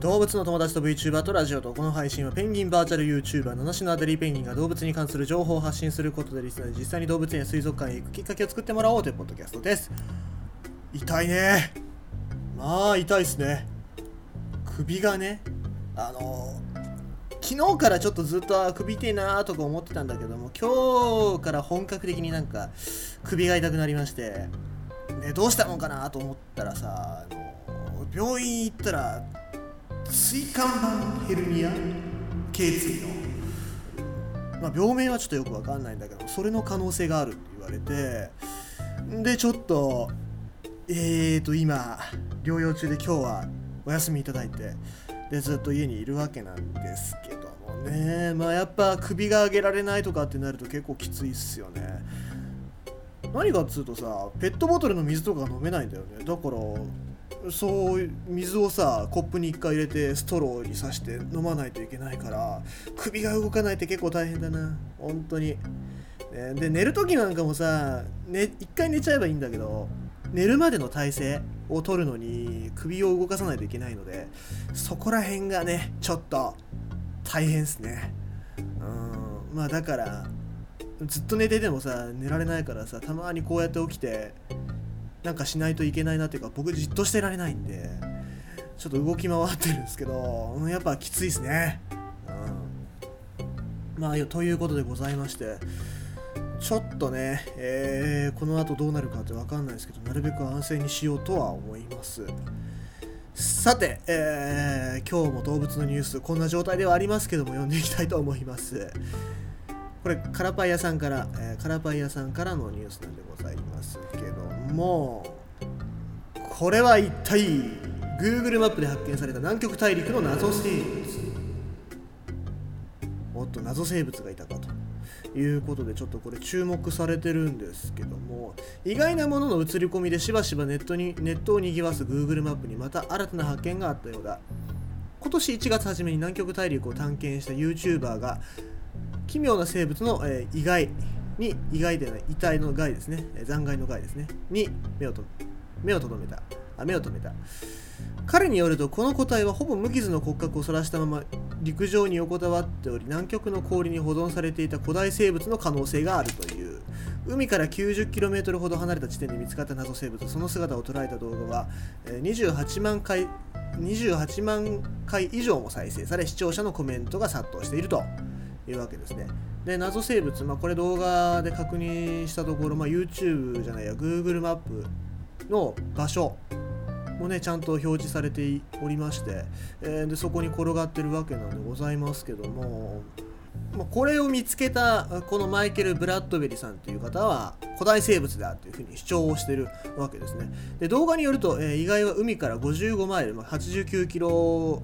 動物の友達と VTuber とラジオとこの配信はペンギンバーチャル YouTuber 七種のアデリーペンギンが動物に関する情報を発信することでリスナーに実際に動物園や水族館へ行くきっかけを作ってもらおうというポッドキャストです。痛いね。まあ痛いっすね。首がねあの昨日からちょっとずっと首痛いなとか思ってたんだけども今日から本格的になんか首が痛くなりましてでどうしたのかなと思ったらさあの病院行ったら椎間板ヘルニア？頸椎の、まあ、病名はちょっとよくわかんないんだけどそれの可能性があるって言われて。でちょっとえーと今療養中で今日はお休みいただいて。でずっと家にいるわけなんですけどもね。まあやっぱ首が上げられないとかってなると結構きついっすよね。何かっつうとさペットボトルの水とか飲めないんだよね。だからそう水をさコップに1回入れてストローに刺して飲まないといけないから首が動かないって結構大変だな。本当に、ね、で寝る時なんかもさ、ね、1回寝ちゃえばいいんだけど寝るまでの体勢を取るのに首を動かさないといけないのでそこら辺がねちょっと大変っすね。うん。まあだからずっと寝ててもさ寝られないからさたまにこうやって起きてなんかしないといけないなっていうか僕じっとしてられないんでちょっと動き回ってるんですけどやっぱきついですね、うん、まあということでございましてちょっとね、えー、この後どうなるかって分かんないですけどなるべく安静にしようとは思います。さて、えー、今日も動物のニュースこんな状態ではありますけども読んでいきたいと思います。これカラパイ屋さんから、えー、カラパイ屋さんからのニュースなんでございます。けどもこれは一体 Google マップで発見された南極大陸の謎生物おっと謎生物がいたかということでちょっとこれ注目されてるんですけども意外なものの映り込みでしばしばネットにネットをにぎわす Google マップにまた新たな発見があったようだ。今年1月初めに南極大陸を探検した YouTuber が奇妙な生物の、えー、意外に意外でない遺体の害ですね、残骸の害ですね。に目をと目をとどめた。あ目を留めた。彼によるとこの個体はほぼ無傷の骨格を晒したまま陸上に横たわっており南極の氷に保存されていた古代生物の可能性があるという。海から 90km ほど離れた地点で見つかった謎生物その姿を捉えた動画は28万回28万回以上も再生され視聴者のコメントが殺到していると。いうわけですね。で、謎生物、まあ、これ動画で確認したところ、まあ、YouTube じゃないや、Google マップの場所もね、ちゃんと表示されておりまして、えー、でそこに転がってるわけなんでございますけども、まあ、これを見つけたこのマイケル・ブラッドベリさんという方は古代生物だというふうに主張をしてるわけですね。で動画によると、えー、意外は海から55マイル、まあ、89キロ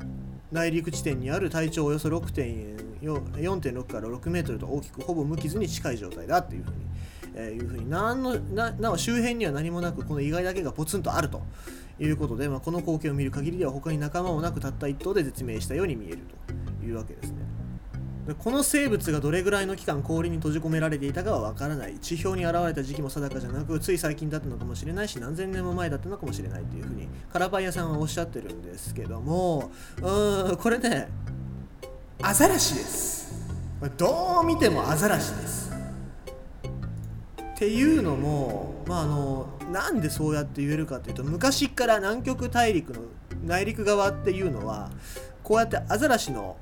内陸地点にある体長およそ4.6から6メートルと大きくほぼ無傷に近い状態だっていうふうに、えー、いうふうに何のななお周辺には何もなくこの意外だけがポツンとあるということで、まあ、この光景を見る限りでは他に仲間もなくたった一頭で絶命したように見えるというわけですね。この生物がどれぐらいの期間氷に閉じ込められていたかはわからない。地表に現れた時期も定かじゃなくつい最近だったのかもしれないし何千年も前だったのかもしれないというふうにカラパン屋さんはおっしゃってるんですけども。うーんこれねアザラシです。どう見てもアザラシです。っていうのもまああのなんでそうやって言えるかというと昔から南極大陸の内陸側っていうのはこうやってアザラシの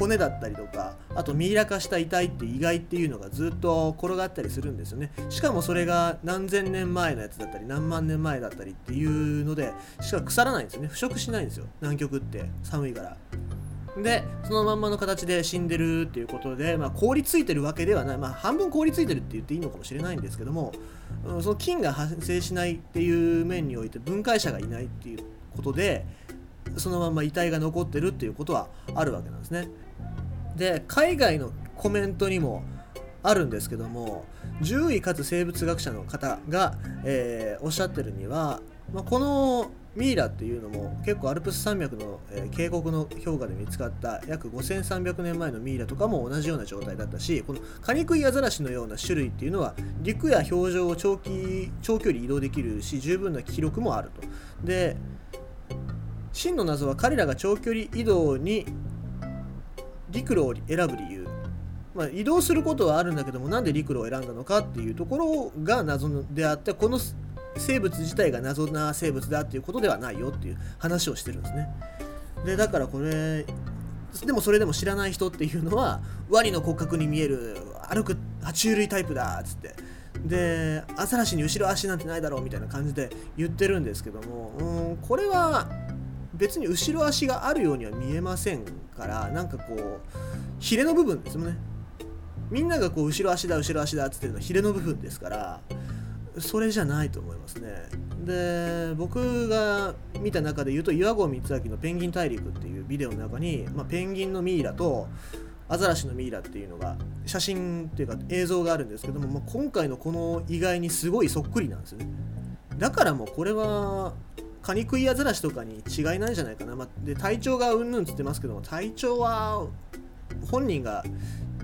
骨だったりとかあとミイラ化した遺体って意外っていうのがずっと転がったりするんですよね。しかもそれが何千年前のやつだったり何万年前だったりっていうのでしか腐らないんですよね。腐食しないんですよ。南極って寒いから。でそのまんまの形で死んでるっていうことで、まあ、凍りついてるわけではない、まあ、半分凍りついてるって言っていいのかもしれないんですけども、うん、その菌が発生しないっていう面において分解者がいないっていうことでそのまま遺体が残ってるっていうことはあるわけなんですね。で海外のコメントにもあるんですけども獣医かつ生物学者の方が、えー、おっしゃってるには、まあ、このミイラっていうのも結構アルプス山脈の、えー、渓谷の氷河で見つかった約5300年前のミイラとかも同じような状態だったしこのカニクイアザラシのような種類っていうのは陸や氷上を長期長距離移動できるし十分な記録もあると。で真の謎は彼らが長距離移動に陸路を選ぶ理由、まあ、移動することはあるんだけどもなんで陸路を選んだのかっていうところが謎であってこの生物自体が謎な生物だっていうことではないよっていう話をしてるんですね。でだからこれでもそれでも知らない人っていうのはワニの骨格に見える歩く爬虫類タイプだっつって。でアザラシに後ろ足なんてないだろうみたいな感じで言ってるんですけどもうんこれは別に後ろ足があるようには見えませんからなんかこうヒレの部分ですよね。みんながこう後ろ足だ後ろ足だっつってるのはヒレの部分ですからそれじゃないと思いますね。で僕が見た中で言うと岩合光明の「ペンギン大陸」っていうビデオの中に、まあ、ペンギンのミイラとアザラシのミイラっていうのが写真っていうか映像があるんですけども、まあ、今回のこの意外にすごいそっくりなんですよね。だからもうこれはカニクイアザラシとかに違いないんじゃないかな、まあ、で体調がうんぬんつってますけども体調は本人が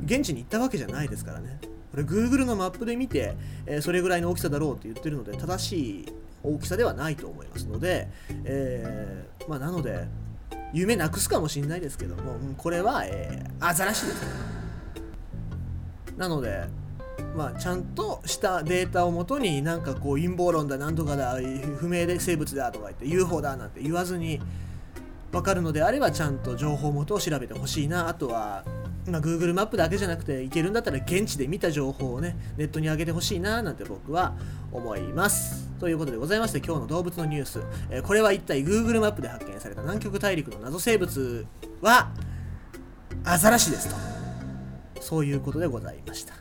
現地に行ったわけじゃないですからねこれ Google のマップで見て、えー、それぐらいの大きさだろうって言ってるので正しい大きさではないと思いますので、えー、まあ、なので夢なくすかもしれないですけども、これは、えー、アザラシです。なので、まあ、ちゃんとしたデータをもとになんかこう陰謀論だなんとかだ不明で生物だとか言って UFO だなんて言わずに分かるのであればちゃんと情報元を調べてほしいな。あとはまあ、Google マップだけじゃなくて行けるんだったら現地で見た情報をねネットに上げてほしいななんて僕は思います。ということでございまして今日の動物のニュース、えー、これは一体 Google マップで発見された南極大陸の謎生物はアザラシですと。そういうことでございました。